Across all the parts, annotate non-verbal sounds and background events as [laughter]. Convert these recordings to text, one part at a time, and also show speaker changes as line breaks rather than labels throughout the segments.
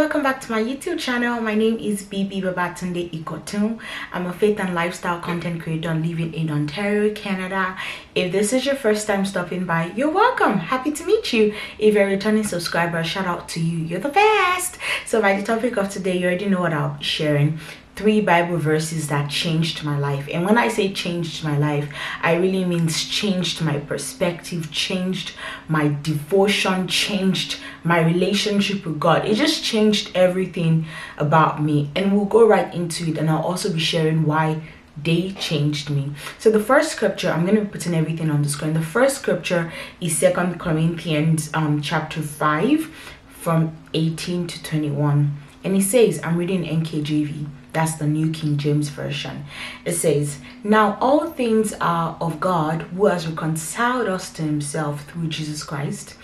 welcome back to my youtube channel. My name is bibi babatunde ikotun i'm a faith and lifestyle content creator living in ontario canada. If this is your first time stopping by you're welcome. Happy to meet you. If you're a returning subscriber shout out to you. You're the best. So by the topic of today you already know what i'll be sharing three Bible verses that changed my life. And when I say changed my life, I really means changed my perspective, changed my devotion, changed my relationship with God. It just changed everything about me. And we'll go right into it. And I'll also be sharing why they changed me. So the first scripture, I'm going to be putting everything on the screen. The first scripture is Second Corinthians um, chapter 5 from 18 to 21. And it says, I'm reading NKJV. That's the New King James Version. It says, Now all things are of God who has reconciled us to himself through Jesus Christ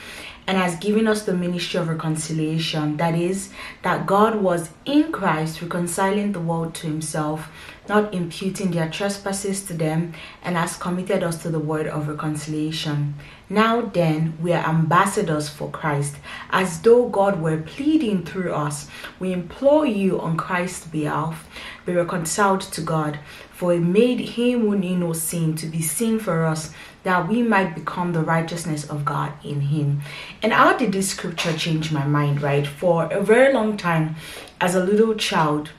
and has given us the ministry of reconciliation. That is, that God was in Christ reconciling the world to himself, not imputing their trespasses to them, and has committed us to the word of reconciliation. Now then, we are ambassadors for Christ, as though God were pleading through us. We implore you on Christ's behalf, be reconciled to God, for he made him who knew no sin to be sin for us, that we might become the righteousness of God in him. And how did this scripture change my mind, right? For a very long time, as a little child,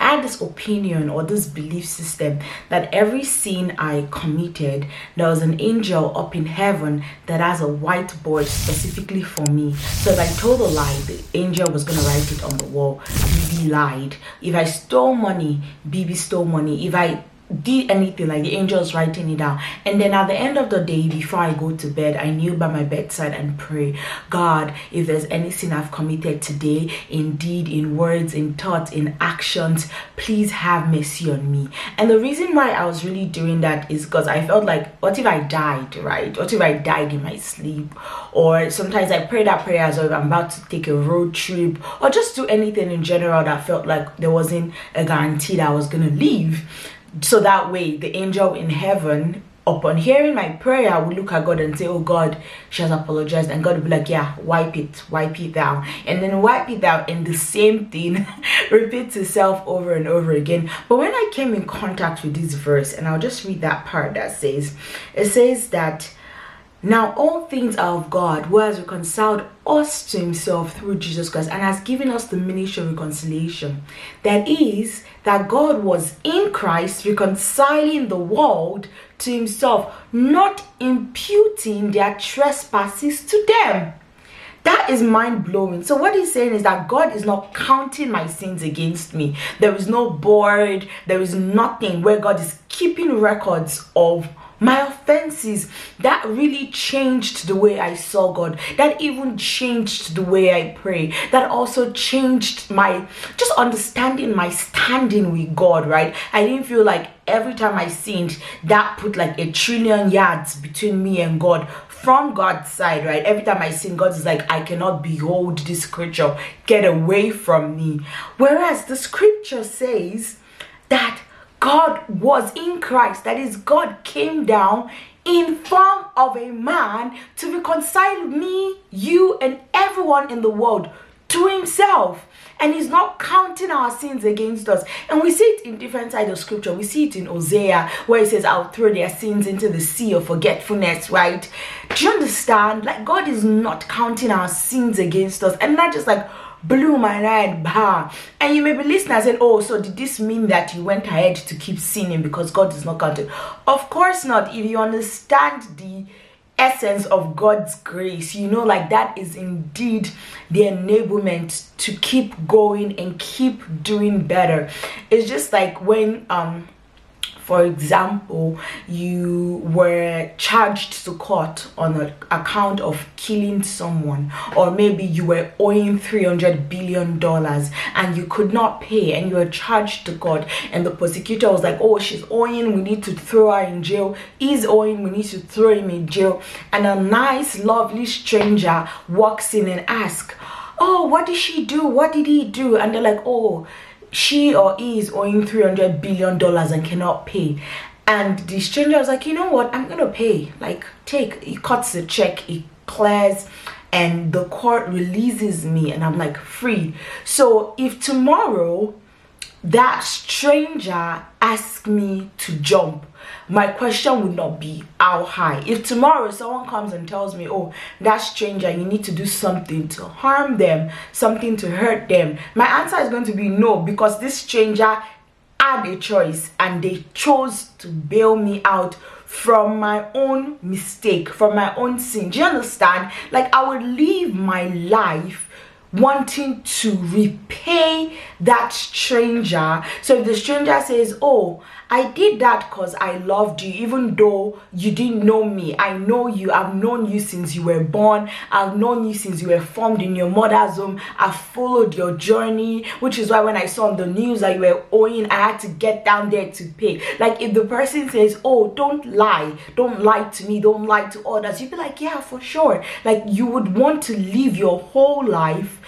I had this opinion or this belief system that every sin I committed, there was an angel up in heaven that has a whiteboard specifically for me. So if I told a lie, the angel was going to write it on the wall. BB lied. If I stole money, BB stole money. If I did anything like the angels writing it down. And then at the end of the day before i go to bed i kneel by my bedside and pray. God if there's any sin i've committed today in deed in words in thoughts in actions please have mercy on me. And the reason why i was really doing that is because i felt like what if i died right? What if i died in my sleep? Or sometimes i pray that prayer as well i'm about to take a road trip or just do anything in general that felt like there wasn't a guarantee that i was gonna leave so that way the angel in heaven upon hearing my prayer will look at God and say, Oh God, she has apologized. And God will be like, Yeah, wipe it, wipe it down. And then wipe it down, and the same thing [laughs] repeats itself over and over again. But when I came in contact with this verse, and I'll just read that part that says, It says that now all things are of God who has reconciled us to himself through Jesus Christ and has given us the ministry of reconciliation. That is, that God was in Christ reconciling the world to himself, not imputing their trespasses to them. That is mind blowing. So, what he's saying is that God is not counting my sins against me. There is no board, there is nothing where God is keeping records of my offenses that really changed the way i saw god. That even changed the way i pray. That also changed my just understanding my standing with god right? I didn't feel like every time i sinned that put like a trillion yards between me and god from god's side right? Every time i sin god is like i cannot behold this creature. Get away from me. Whereas the scripture says that God was in Christ. That is, God came down in form of a man to reconcile me, you, and everyone in the world to himself. And he's not counting our sins against us. And we see it in different sides of scripture. We see it in hosea where he says i'll throw their sins into the sea of forgetfulness right? Do you understand? Like god is not counting our sins against us. And not just like blew my mind bah. And you may be listening and saying oh so did this mean that you went ahead to keep sinning because god is not counting? Of course not. If you understand the essence of god's grace you know like that is indeed the enablement to keep going and keep doing better. It's just like when um for example, you were charged to court on account of killing someone, or maybe you were owing 300 billion dollars and you could not pay, and you were charged to court, and the prosecutor was like, Oh, she's owing, we need to throw her in jail. He's owing, we need to throw him in jail. And a nice, lovely stranger walks in and asks, Oh, what did she do? What did he do? And they're like, Oh, she or he is owing 300 billion dollars and cannot pay. And the stranger was like you know what? I'm gonna pay. Like take he cuts the check he clears and the court releases me and I'm like free. So if tomorrow that stranger asks me to jump, my question would not be how high. If tomorrow someone comes and tells me, oh, that stranger, you need to do something to harm them, something to hurt them, my answer is going to be no because this stranger had a choice and they chose to bail me out from my own mistake, from my own sin. Do you understand? Like I would live my life wanting to repay that stranger. So if the stranger says, Oh, I did that because I loved you, even though you didn't know me. I know you. I've known you since you were born. I've known you since you were formed in your mother's womb. I've followed your journey, which is why when I saw on the news that you were owing, I had to get down there to pay. Like if the person says, Oh, don't lie, don't lie to me, don't lie to others, you'd be like, Yeah, for sure. Like you would want to live your whole life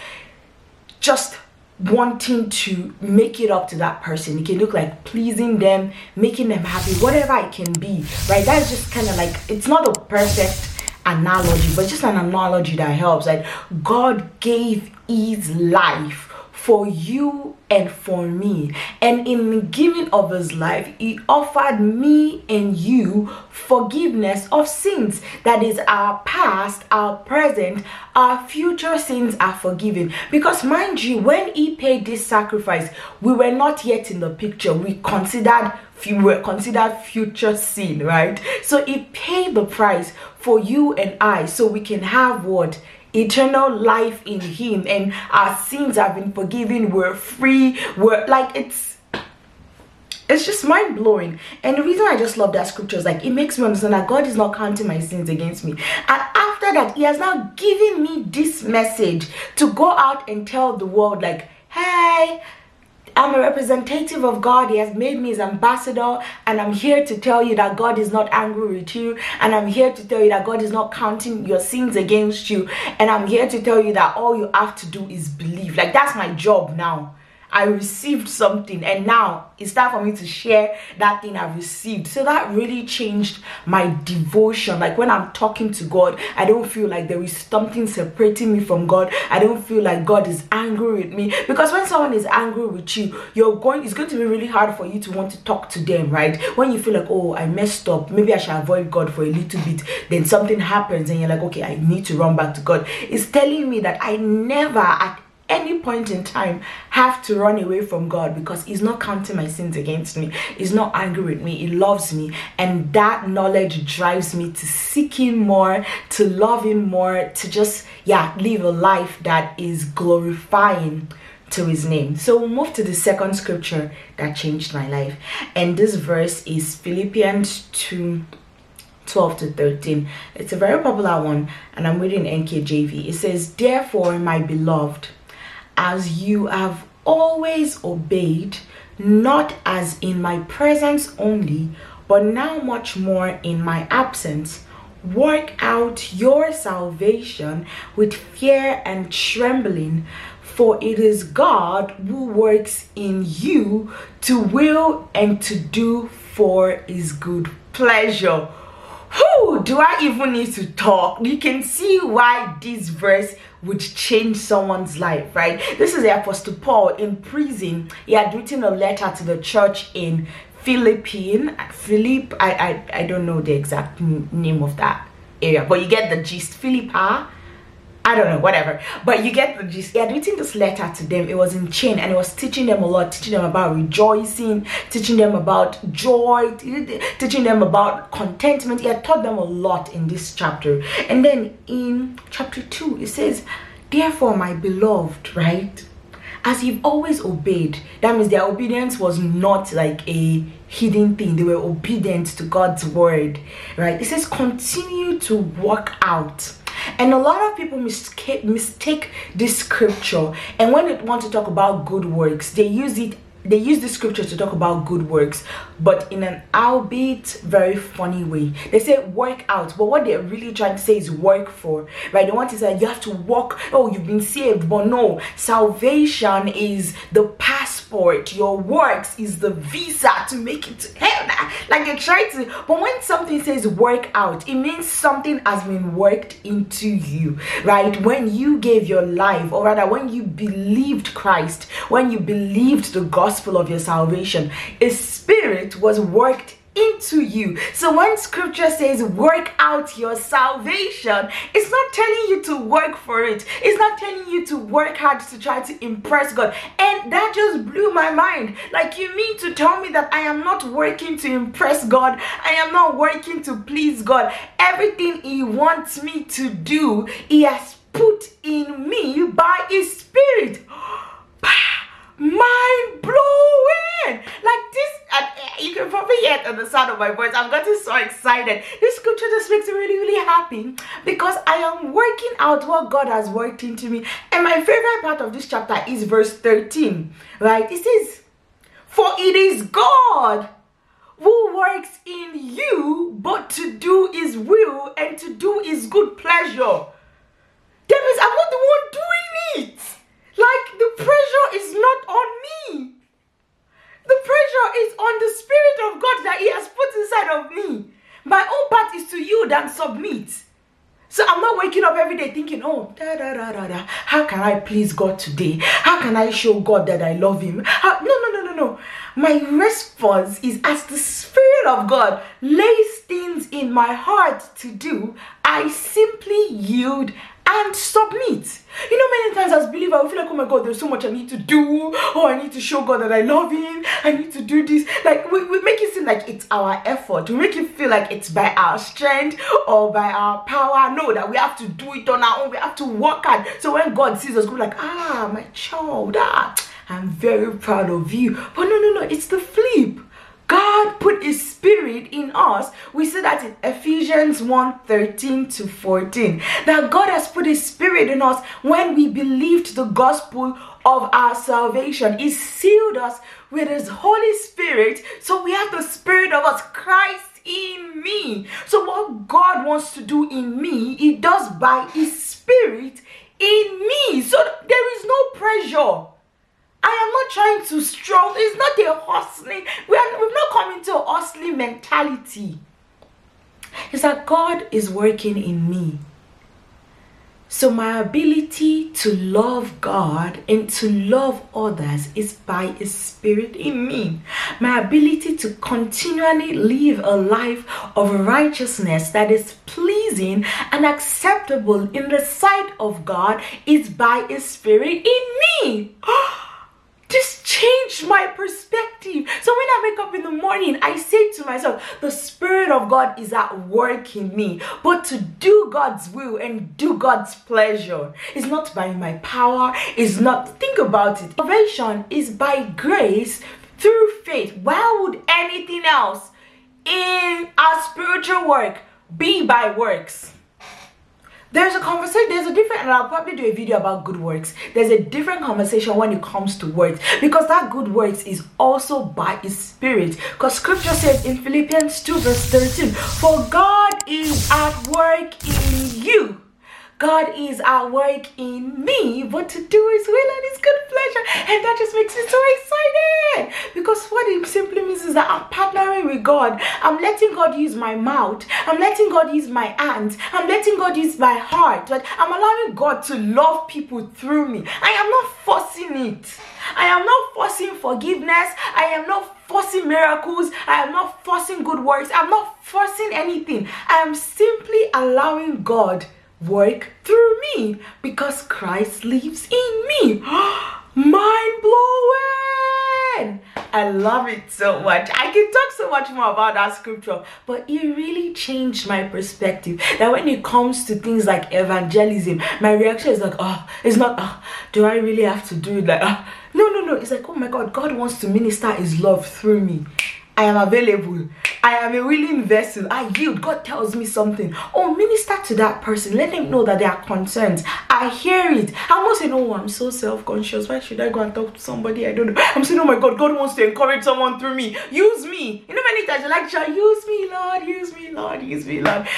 just wanting to make it up to that person. It can look like pleasing them, making them happy, whatever it can be, right? That's just kind of like it's not a perfect analogy, but just an analogy that helps. Like God gave his life for you and for me. And in the giving of his life, he offered me and you forgiveness of sins. That is our past, our present, our future sins are forgiven. Because mind you, when he paid this sacrifice, we were not yet in the picture. We considered we were considered future sin, right? So he paid the price for you and I so we can have what eternal life in him and our sins have been forgiven we're free we're like it's it's just mind blowing. And the reason I just love that scripture is like it makes me understand that God is not counting my sins against me. And after that, He has now given me this message to go out and tell the world, like, hey, I'm a representative of God. He has made me his ambassador, and I'm here to tell you that God is not angry with you, and I'm here to tell you that God is not counting your sins against you, and I'm here to tell you that all you have to do is believe. Like, that's my job now. I received something and now it's time for me to share that thing I've received. So that really changed my devotion. Like when I'm talking to God, I don't feel like there is something separating me from God. I don't feel like God is angry with me. Because when someone is angry with you, you're going it's going to be really hard for you to want to talk to them, right? When you feel like, oh, I messed up, maybe I should avoid God for a little bit, then something happens and you're like, okay, I need to run back to God. It's telling me that I never at any point in time have to run away from God because He's not counting my sins against me. He's not angry with me. He loves me. And that knowledge drives me to seek Him more, to love Him more, to just, yeah, live a life that is glorifying to his name. So we'll move to the second scripture that changed my life. And this verse is Philippians 2 12 to 13. It's a very popular one, and I'm reading NKJV. It says, Therefore, my beloved, as you have always obeyed, not as in my presence only, but now much more in my absence. Work out your salvation with fear and trembling, for it is God who works in you to will and to do for his good pleasure. Who do I even need to talk? You can see why this verse would change someone's life, right? This is the Apostle Paul in prison. He had written a letter to the church in Philippine, Philip, I, I, I don't know the exact name of that area, but you get the gist. Philippa, I don't know, whatever. But you get the gist. He had written this letter to them. It was in chain and it was teaching them a lot, teaching them about rejoicing, teaching them about joy, teaching them about contentment. He had taught them a lot in this chapter. And then in chapter 2, it says, Therefore, my beloved, right? As you've always obeyed, that means their obedience was not like a hidden thing. They were obedient to God's word, right? It says, continue to work out and a lot of people mistake, mistake this scripture, and when they want to talk about good works, they use it they use this scripture to talk about good works, but in an albeit very funny way. They say work out, but what they're really trying to say is work for, right? They want to say you have to walk. Oh, you've been saved, but no, salvation is the passport. Your works is the visa to make it to heaven. [laughs] Like you're trying to, but when something says work out, it means something has been worked into you, right? When you gave your life, or rather, when you believed Christ, when you believed the gospel of your salvation, a spirit was worked into you. So when scripture says work out your salvation, it's not telling you to work for it. It's not telling you to work hard to try to impress God. And that just blew my mind. Like you mean to tell me that I am not working to impress God. I am not working to please God. Everything he wants me to do, he has put in me by his spirit. [gasps] mind blowing like this and eh, you can probably hear on the sound of my voice. I'm getting so excited. This scripture just makes me really really happy because i am working out what god has worked into me. And my favorite part of this chapter is verse 13 right? It says for it is god who works in you but to do his will and to do his good pleasure. That means i'm not the one doing the pressure is not on me. The pressure is on the Spirit of God that He has put inside of me. My own part is to yield and submit. So I'm not waking up every day thinking, oh, da, da, da, da, da. how can I please God today? How can I show God that I love Him? How? No, no, no, no, no. My response is as the Spirit of God lays things in my heart to do, I simply yield and submit. You know, many times as believer, we feel like, oh my God, there's so much I need to do. Oh, I need to show God that I love Him. I need to do this. Like, we, we make it seem like it's our effort. We make it feel like it's by our strength or by our power. No, that we have to do it on our own. We have to work hard. So when God sees us, we're like, ah, my child, ah, I'm very proud of you. But no, no, no, it's the flip. God put his spirit in us. We see that in Ephesians 1 13 to 14. That God has put his spirit in us when we believed the gospel of our salvation. He sealed us with his Holy Spirit. So we have the spirit of us, Christ in me. So what God wants to do in me, he does by his spirit in me. So there is no pressure. I am not trying to struggle. It's not a hustling. We are, we've not come into a hustling mentality. It's that God is working in me. So, my ability to love God and to love others is by His Spirit in me. My ability to continually live a life of righteousness that is pleasing and acceptable in the sight of God is by His Spirit in me. [gasps] Oh, This changed my perspective. So when I wake up in the morning, I say to myself, the Spirit of God is at work in me. But to do God's will and do God's pleasure is not by my power, is not, think about it. Salvation is by grace through faith. Why would anything else in our spiritual work be by works? There's a conversation there's a different and i'll probably do a video about good works. There's a different conversation when it comes to works because that good works is also by his spirit. Because scripture says in philippians 2 verse 13 for god is at work in you God is at work in me, but to do His will and His good pleasure. And that just makes me so excited because what it simply means is that I'm partnering with God. I'm letting God use my mouth. I'm letting God use my hands. I'm letting God use my heart. But I'm allowing God to love people through me. I am not forcing it. I am not forcing forgiveness. I am not forcing miracles. I am not forcing good works. I'm not forcing anything. I am simply allowing God work through me because Christ lives in me. [gasps] Mind blowing! I love it so much. I can talk so much more about that scripture, but it really changed my perspective. That when it comes to things like evangelism, my reaction is like, oh, it's not, oh, do I really have to do it? Like, oh. no, no, no. It's like, oh my God, God wants to minister His love through me. I am available. I am a willing vessel. I yield. God tells me something. Oh, minister to that person. Let them know that they are concerned. I hear it. I'm must say, no, oh, I'm so self-conscious. Why should I go and talk to somebody? I don't know. I'm saying, oh my God, God wants to encourage someone through me. Use me. You know, many times you're like, use me, Lord. Use me, Lord. Use me, Lord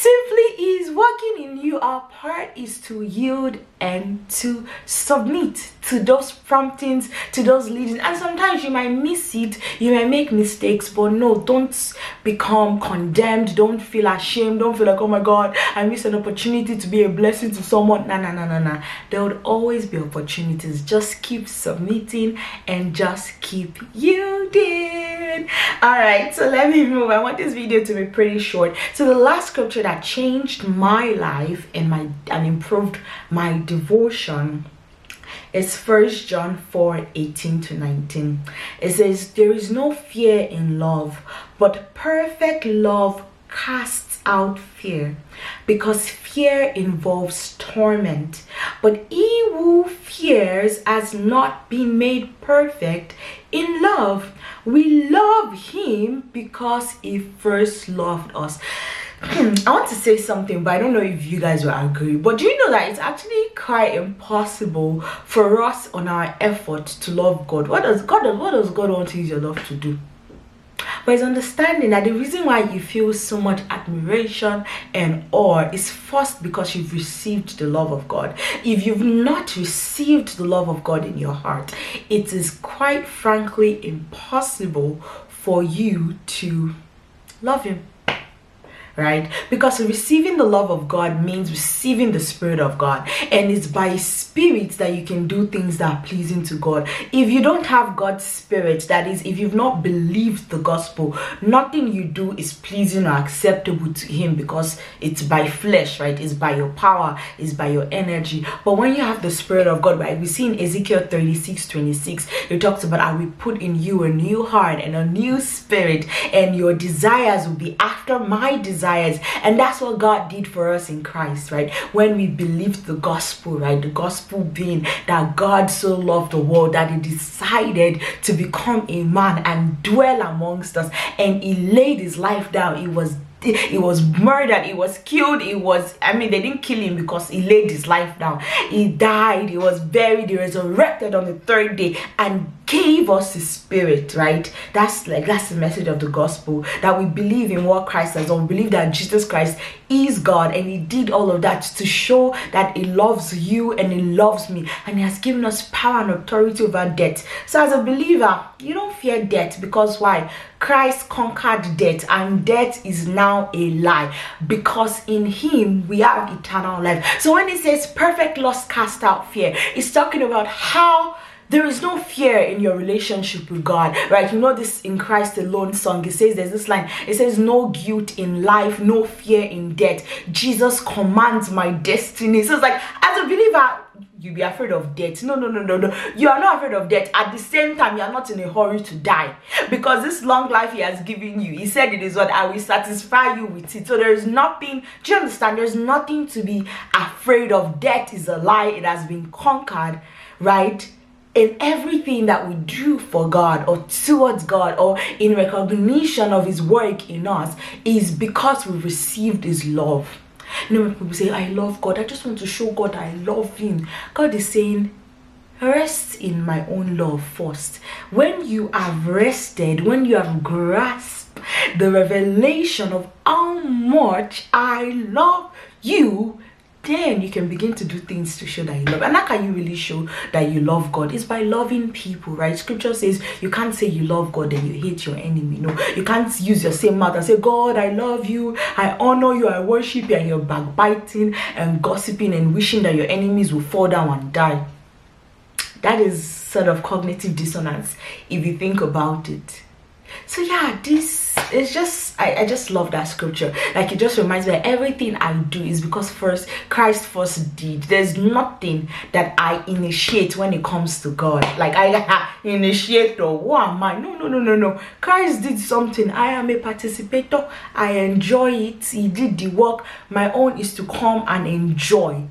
simply is working in you our part is to yield and to submit to those promptings to those leadings. And sometimes you might miss it you might make mistakes but no don't become condemned. Don't feel ashamed. Don't feel like oh my god i missed an opportunity to be a blessing to someone. No no no no no there would always be opportunities. Just keep submitting and just keep yielding. All right so let me move. I want this video to be pretty short. So the last scripture that changed my life and my and improved my devotion is first john 4 18 to 19 it says there is no fear in love but perfect love casts out fear because fear involves torment. But he who fears has not been made perfect in love. We love him because he first loved us Hmm, I want to say something, but I don't know if you guys will agree. But do you know that it's actually quite impossible for us on our effort to love God? What does God what does God want to use your love to do? But it's understanding that the reason why you feel so much admiration and awe is first because you've received the love of God. If you've not received the love of God in your heart, it is quite frankly impossible for you to love Him right? Because receiving the love of God means receiving the Spirit of God, and it's by Spirit that you can do things that are pleasing to God. If you don't have God's Spirit, that is, if you've not believed the gospel, nothing you do is pleasing or acceptable to Him because it's by flesh, right? It's by your power, it's by your energy. But when you have the Spirit of God, right? We see in Ezekiel 36 26, it talks about, I will put in you a new heart and a new spirit, and your desires will be after my desire desires. And that's what God did for us in Christ, right? When we believed the gospel, right? The gospel being that God so loved the world that he decided to become a man and dwell amongst us. And he laid his life down. He was he was murdered he was killed he was i mean they didn't kill him because he laid his life down he died he was buried he resurrected on the third day and gave us his spirit right? That's like that's the message of the gospel that we believe in what christ has done. We believe that jesus christ is god and he did all of that to show that he loves you and he loves me and he has given us power and authority over death. So as a believer you don't fear death because why? Christ conquered death and death is now a lie because in him we have eternal life. So when he says perfect loss cast out fear it's talking about how there is no fear in your relationship with God, right? You know this in Christ alone song. It says there's this line. It says no guilt in life, no fear in death. Jesus commands my destiny. So it's like as a believer, you be afraid of death. No, no, no, no, no. You are not afraid of death. At the same time, you are not in a hurry to die. Because this long life he has given you, he said it is what I will satisfy you with it. So there is nothing, do you understand? There's nothing to be afraid of. Death is a lie, it has been conquered, right? In everything that we do for God or towards God or in recognition of His work in us is because we received His love. You know, when people say, I love God, I just want to show God I love Him. God is saying, rest in my own love first. When you have rested, when you have grasped the revelation of how much I love you, then you can begin to do things to show that you love. And how can you really show that you love god? It's by loving people right? Scripture says you can't say you love god and you hate your enemy. No you can't use your same mouth and say god i love you. I honor you. I worship you. And you're backbiting and gossiping and wishing that your enemies will fall down and die. That is sort of cognitive dissonance if you think about it so yeah this is just I, I just love that scripture. Like it just reminds me that everything i do is because first christ first did. There's nothing that i initiate when it comes to god. Like i [laughs] initiate or what am i? No no no no no. Christ did something. I am a participator. I enjoy it. He did the work. My own is to come and enjoy.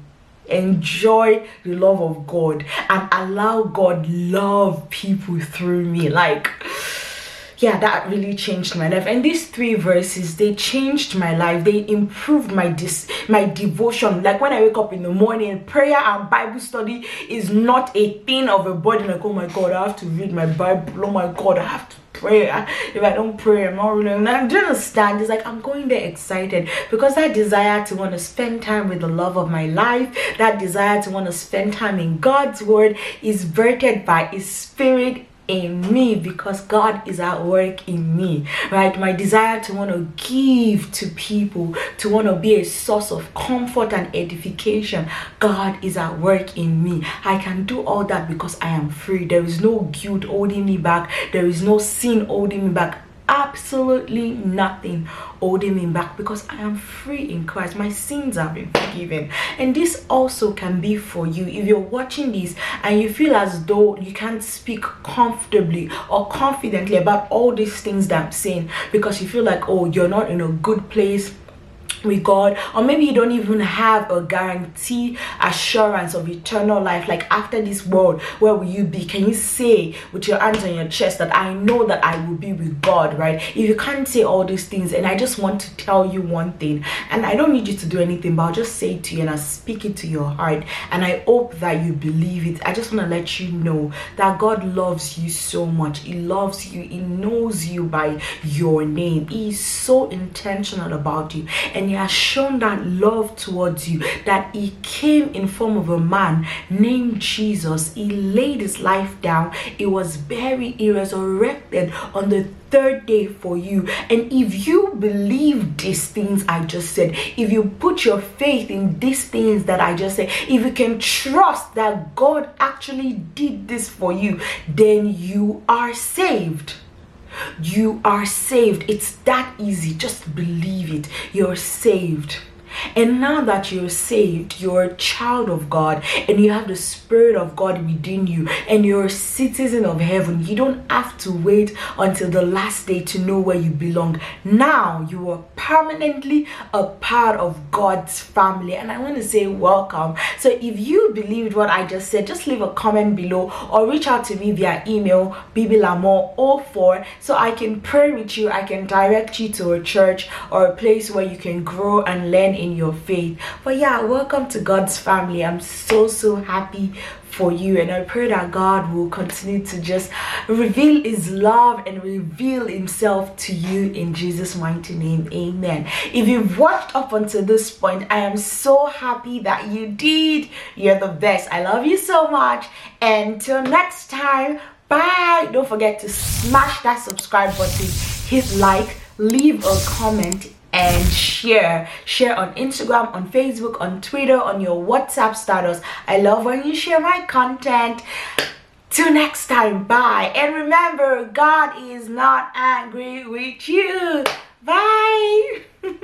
Enjoy the love of god and allow god love people through me. Like yeah that really changed my life. And these three verses they changed my life. They improved my dis my devotion. Like when i wake up in the morning prayer and bible study is not a thing of a burden. Like oh my god i have to read my bible. Oh my god i have to pray. If i don't pray i'm not really i do understand? It's like i'm going there excited because that desire to want to spend time with the love of my life that desire to want to spend time in god's word is birthed by his spirit in me because God is at work in me, right? My desire to want to give to people, to want to be a source of comfort and edification. God is at work in me. I can do all that because I am free. There is no guilt holding me back, there is no sin holding me back absolutely nothing holding me back because I am free in Christ. My sins have been forgiven. And this also can be for you if you're watching this and you feel as though you can't speak comfortably or confidently about all these things that I'm saying because you feel like, oh, you're not in a good place with God, or maybe you don't even have a guarantee assurance of eternal life. Like after this world, where will you be? Can you say with your hands on your chest that I know that I will be with God, right? If you can't say all these things, and I just want to tell you one thing, and I don't need you to do anything, but I'll just say it to you and I'll speak it to your heart, and I hope that you believe it. I just want to let you know that God loves you so much. He loves you, He knows you by your name, He is so intentional about you, and he has shown that love towards you that he came in form of a man named jesus he laid his life down he was buried he resurrected on the third day for you. And if you believe these things I just said, if you put your faith in these things that I just said, if you can trust that God actually did this for you, then you are saved. You are saved. It's that easy. Just believe it. You're saved. And now that you're saved, you're a child of God and you have the Spirit of God within you and you're a citizen of heaven, you don't have to wait until the last day to know where you belong. Now you are permanently a part of God's family. And I want to say welcome. So if you believed what I just said, just leave a comment below or reach out to me via email, bibilamo04, so I can pray with you. I can direct you to a church or a place where you can grow and learn in your faith. But yeah, welcome to God's family. I'm so, so happy for you and i pray that god will continue to just reveal his love and reveal himself to you in jesus mighty name. Amen. If you've watched up until this point i am so happy that you did. You're the best. I love you so much. Until next time bye. Don't forget to smash that subscribe button. Hit like. Leave a comment and share. Share on instagram on facebook on twitter on your whatsapp status. I love when you share my content. Till next time bye. And remember god is not angry with you. Bye [laughs]